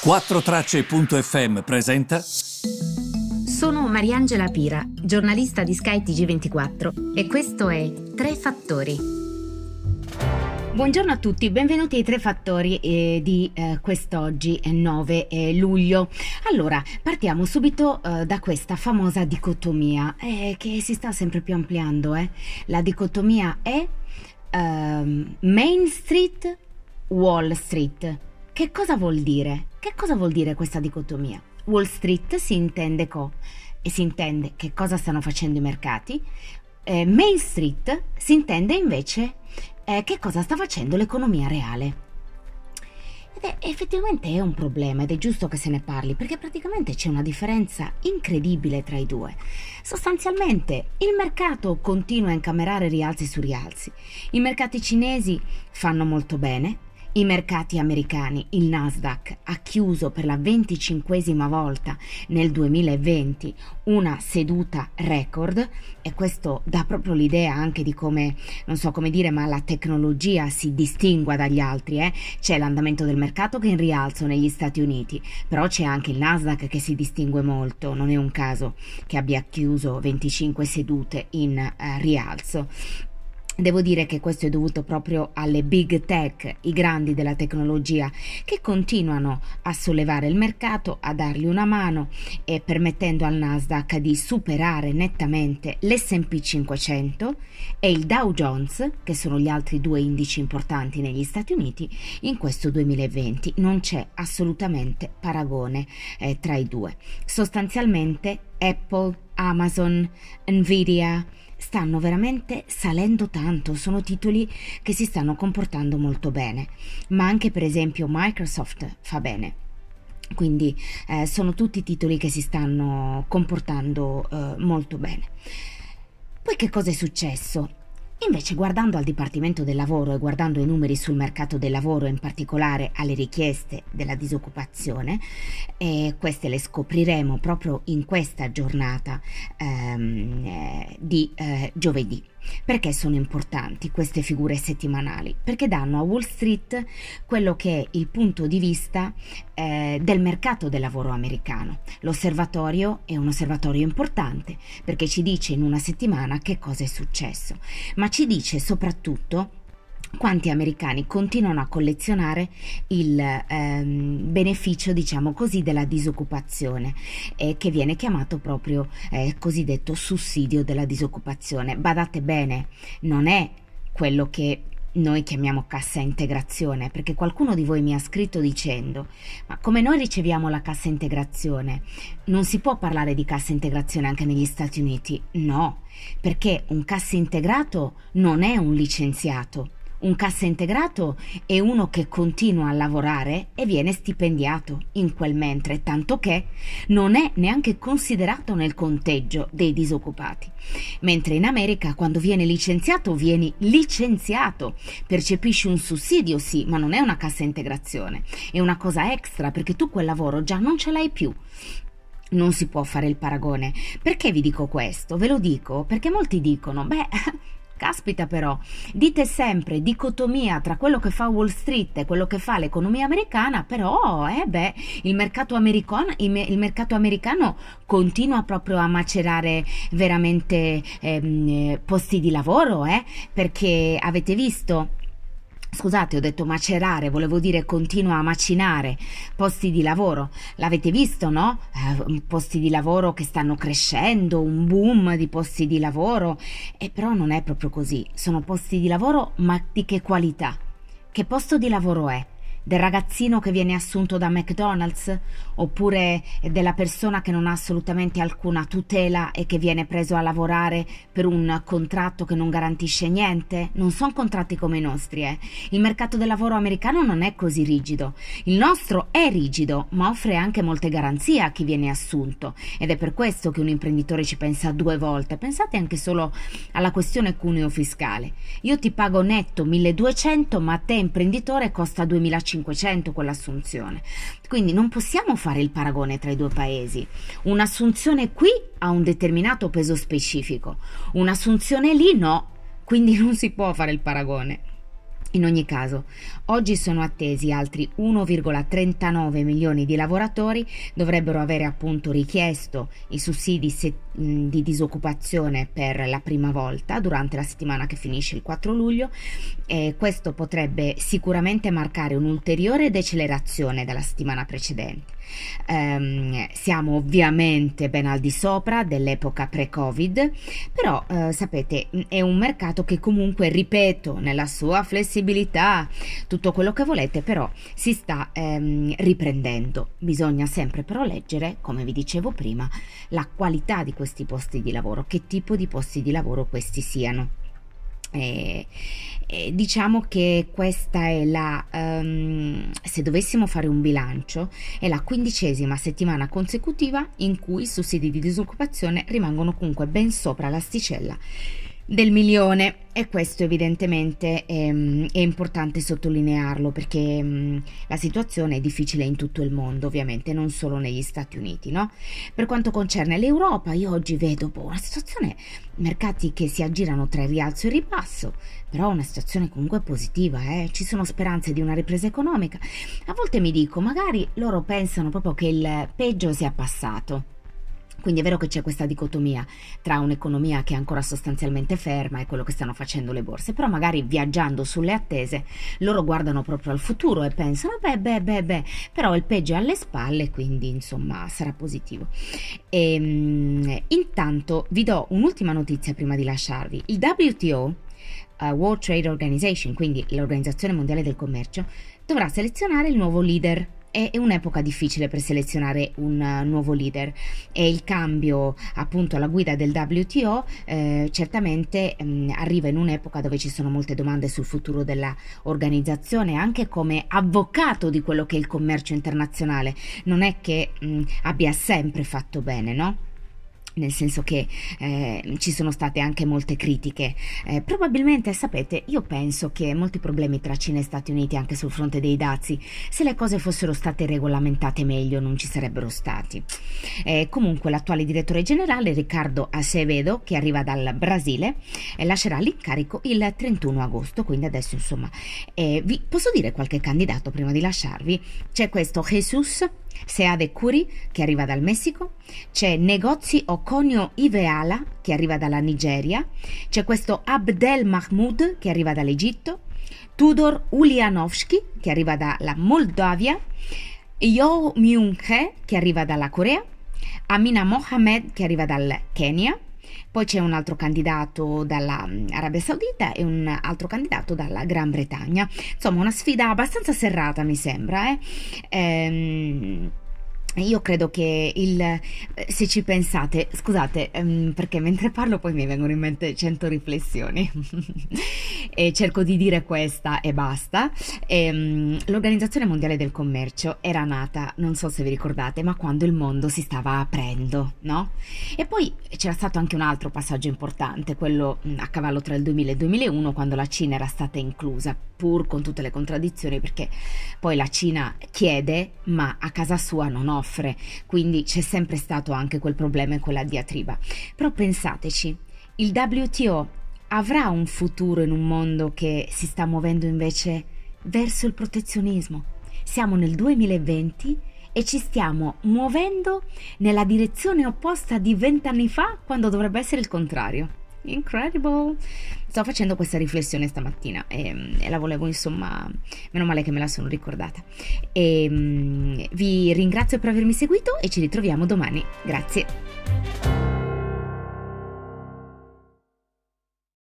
4Tracce.fm presenta. Sono Mariangela Pira, giornalista di Sky TG24 e questo è Tre Fattori. Buongiorno a tutti, benvenuti ai Tre Fattori eh, di eh, quest'oggi, 9 eh, luglio. Allora, partiamo subito eh, da questa famosa dicotomia eh, che si sta sempre più ampliando. eh. La dicotomia è ehm, Main Street, Wall Street. Che cosa vuol dire? Che cosa vuol dire questa dicotomia? Wall Street si intende co e si intende che cosa stanno facendo i mercati. Eh, Main Street si intende invece eh, che cosa sta facendo l'economia reale. Ed è, effettivamente è un problema ed è giusto che se ne parli perché praticamente c'è una differenza incredibile tra i due. Sostanzialmente il mercato continua a incamerare rialzi su rialzi. I mercati cinesi fanno molto bene, i mercati americani, il Nasdaq, ha chiuso per la venticinquesima volta nel 2020 una seduta record e questo dà proprio l'idea anche di come, non so come dire, ma la tecnologia si distingua dagli altri. Eh? C'è l'andamento del mercato che è in rialzo negli Stati Uniti, però c'è anche il Nasdaq che si distingue molto, non è un caso che abbia chiuso 25 sedute in eh, rialzo. Devo dire che questo è dovuto proprio alle big tech, i grandi della tecnologia, che continuano a sollevare il mercato, a dargli una mano e permettendo al Nasdaq di superare nettamente l'SP 500 e il Dow Jones, che sono gli altri due indici importanti negli Stati Uniti, in questo 2020. Non c'è assolutamente paragone eh, tra i due. Sostanzialmente Apple, Amazon, Nvidia, stanno veramente salendo tanto, sono titoli che si stanno comportando molto bene, ma anche per esempio Microsoft fa bene. Quindi eh, sono tutti titoli che si stanno comportando eh, molto bene. Poi che cosa è successo? Invece guardando al Dipartimento del Lavoro e guardando i numeri sul mercato del lavoro, in particolare alle richieste della disoccupazione, e queste le scopriremo proprio in questa giornata ehm, eh, di eh, giovedì. Perché sono importanti queste figure settimanali? Perché danno a Wall Street quello che è il punto di vista eh, del mercato del lavoro americano. L'osservatorio è un osservatorio importante perché ci dice in una settimana che cosa è successo, ma ci dice soprattutto quanti americani continuano a collezionare il ehm, beneficio, diciamo così, della disoccupazione, eh, che viene chiamato proprio eh, cosiddetto sussidio della disoccupazione. Badate bene, non è quello che noi chiamiamo cassa integrazione, perché qualcuno di voi mi ha scritto dicendo, ma come noi riceviamo la cassa integrazione, non si può parlare di cassa integrazione anche negli Stati Uniti? No, perché un cassa integrato non è un licenziato un cassa integrato è uno che continua a lavorare e viene stipendiato in quel mentre, tanto che non è neanche considerato nel conteggio dei disoccupati. Mentre in America quando viene licenziato vieni licenziato, percepisci un sussidio sì, ma non è una cassa integrazione, è una cosa extra perché tu quel lavoro già non ce l'hai più. Non si può fare il paragone. Perché vi dico questo? Ve lo dico perché molti dicono, beh, Caspita però, dite sempre dicotomia tra quello che fa Wall Street e quello che fa l'economia americana, però eh beh, il, mercato il mercato americano continua proprio a macerare veramente ehm, posti di lavoro, eh? perché avete visto Scusate, ho detto macerare, volevo dire continua a macinare posti di lavoro. L'avete visto, no? Eh, posti di lavoro che stanno crescendo, un boom di posti di lavoro. E però non è proprio così. Sono posti di lavoro, ma di che qualità? Che posto di lavoro è? Del ragazzino che viene assunto da McDonald's oppure della persona che non ha assolutamente alcuna tutela e che viene preso a lavorare per un contratto che non garantisce niente? Non sono contratti come i nostri, eh. Il mercato del lavoro americano non è così rigido. Il nostro è rigido, ma offre anche molte garanzie a chi viene assunto ed è per questo che un imprenditore ci pensa due volte. Pensate anche solo alla questione cuneo fiscale. Io ti pago netto 1200, ma a te imprenditore costa 2500 500 quell'assunzione. Quindi non possiamo fare il paragone tra i due paesi. Un'assunzione qui ha un determinato peso specifico, un'assunzione lì no, quindi non si può fare il paragone. In ogni caso, oggi sono attesi altri 1,39 milioni di lavoratori, dovrebbero avere appunto richiesto i sussidi se- di disoccupazione per la prima volta durante la settimana che finisce il 4 luglio e questo potrebbe sicuramente marcare un'ulteriore decelerazione dalla settimana precedente. Um, siamo ovviamente ben al di sopra dell'epoca pre-Covid, però uh, sapete è un mercato che comunque, ripeto, nella sua flessibilità, tutto quello che volete, però si sta um, riprendendo. Bisogna sempre però leggere, come vi dicevo prima, la qualità di questi posti di lavoro, che tipo di posti di lavoro questi siano. E, e diciamo che questa è la, um, se dovessimo fare un bilancio, è la quindicesima settimana consecutiva in cui i sussidi di disoccupazione rimangono comunque ben sopra l'asticella del milione e questo evidentemente è, è importante sottolinearlo perché mh, la situazione è difficile in tutto il mondo ovviamente non solo negli Stati Uniti no? per quanto concerne l'Europa io oggi vedo boh, una situazione mercati che si aggirano tra il rialzo e il ribasso però una situazione comunque positiva eh? ci sono speranze di una ripresa economica a volte mi dico magari loro pensano proprio che il peggio sia passato quindi è vero che c'è questa dicotomia tra un'economia che è ancora sostanzialmente ferma e quello che stanno facendo le borse, però magari viaggiando sulle attese loro guardano proprio al futuro e pensano beh beh beh beh, però il peggio è alle spalle, quindi insomma sarà positivo. E, ehm, intanto vi do un'ultima notizia prima di lasciarvi. Il WTO uh, World Trade Organization, quindi l'Organizzazione Mondiale del Commercio, dovrà selezionare il nuovo leader è un'epoca difficile per selezionare un uh, nuovo leader e il cambio appunto alla guida del WTO eh, certamente mh, mm, arriva in un'epoca dove ci sono molte domande sul futuro dell'organizzazione anche come avvocato di quello che è il commercio internazionale non è che mh, mm, abbia sempre fatto bene no? Nel senso che eh, ci sono state anche molte critiche. Eh, probabilmente, sapete, io penso che molti problemi tra Cina e Stati Uniti anche sul fronte dei dazi, se le cose fossero state regolamentate meglio, non ci sarebbero stati. Eh, comunque, l'attuale direttore generale, Riccardo Acevedo, che arriva dal Brasile, eh, lascerà l'incarico il 31 agosto, quindi adesso insomma, eh, vi posso dire qualche candidato prima di lasciarvi? C'è questo Jesus Seade Curi che arriva dal Messico, c'è Negozi Oconio Iveala che arriva dalla Nigeria, c'è questo Abdel Mahmoud che arriva dall'Egitto, Tudor Ulyanovsky che arriva dalla Moldavia, Yo Myung-he che arriva dalla Corea, Amina Mohamed che arriva dal Kenya, poi c'è un altro candidato dall'Arabia Saudita e un altro candidato dalla Gran Bretagna. Insomma, una sfida abbastanza serrata, mi sembra. Eh? Ehm, io credo che il, eh, se ci pensate, scusate, um, perché mentre parlo poi mi vengono in mente cento riflessioni e cerco di dire questa e basta. E, um, L'Organizzazione Mondiale del Commercio era nata, non so se vi ricordate, ma quando il mondo si stava aprendo, no? E poi c'era stato anche un altro passaggio importante, quello mm, a cavallo tra il 2000 e il 2001, quando la Cina era stata inclusa, pur con tutte le contraddizioni, perché poi la Cina chiede, ma a casa sua non offre quindi c'è sempre stato anche quel problema e quella diatriba. Però pensateci, il WTO avrà un futuro in un mondo che si sta muovendo invece verso il protezionismo. Siamo nel 2020 e ci stiamo muovendo nella direzione opposta di vent'anni fa quando dovrebbe essere il contrario. Incredible! Sto facendo questa riflessione stamattina e, e, la volevo insomma, meno male che me la sono ricordata. E, vi ringrazio per avermi seguito e ci ritroviamo domani. Grazie.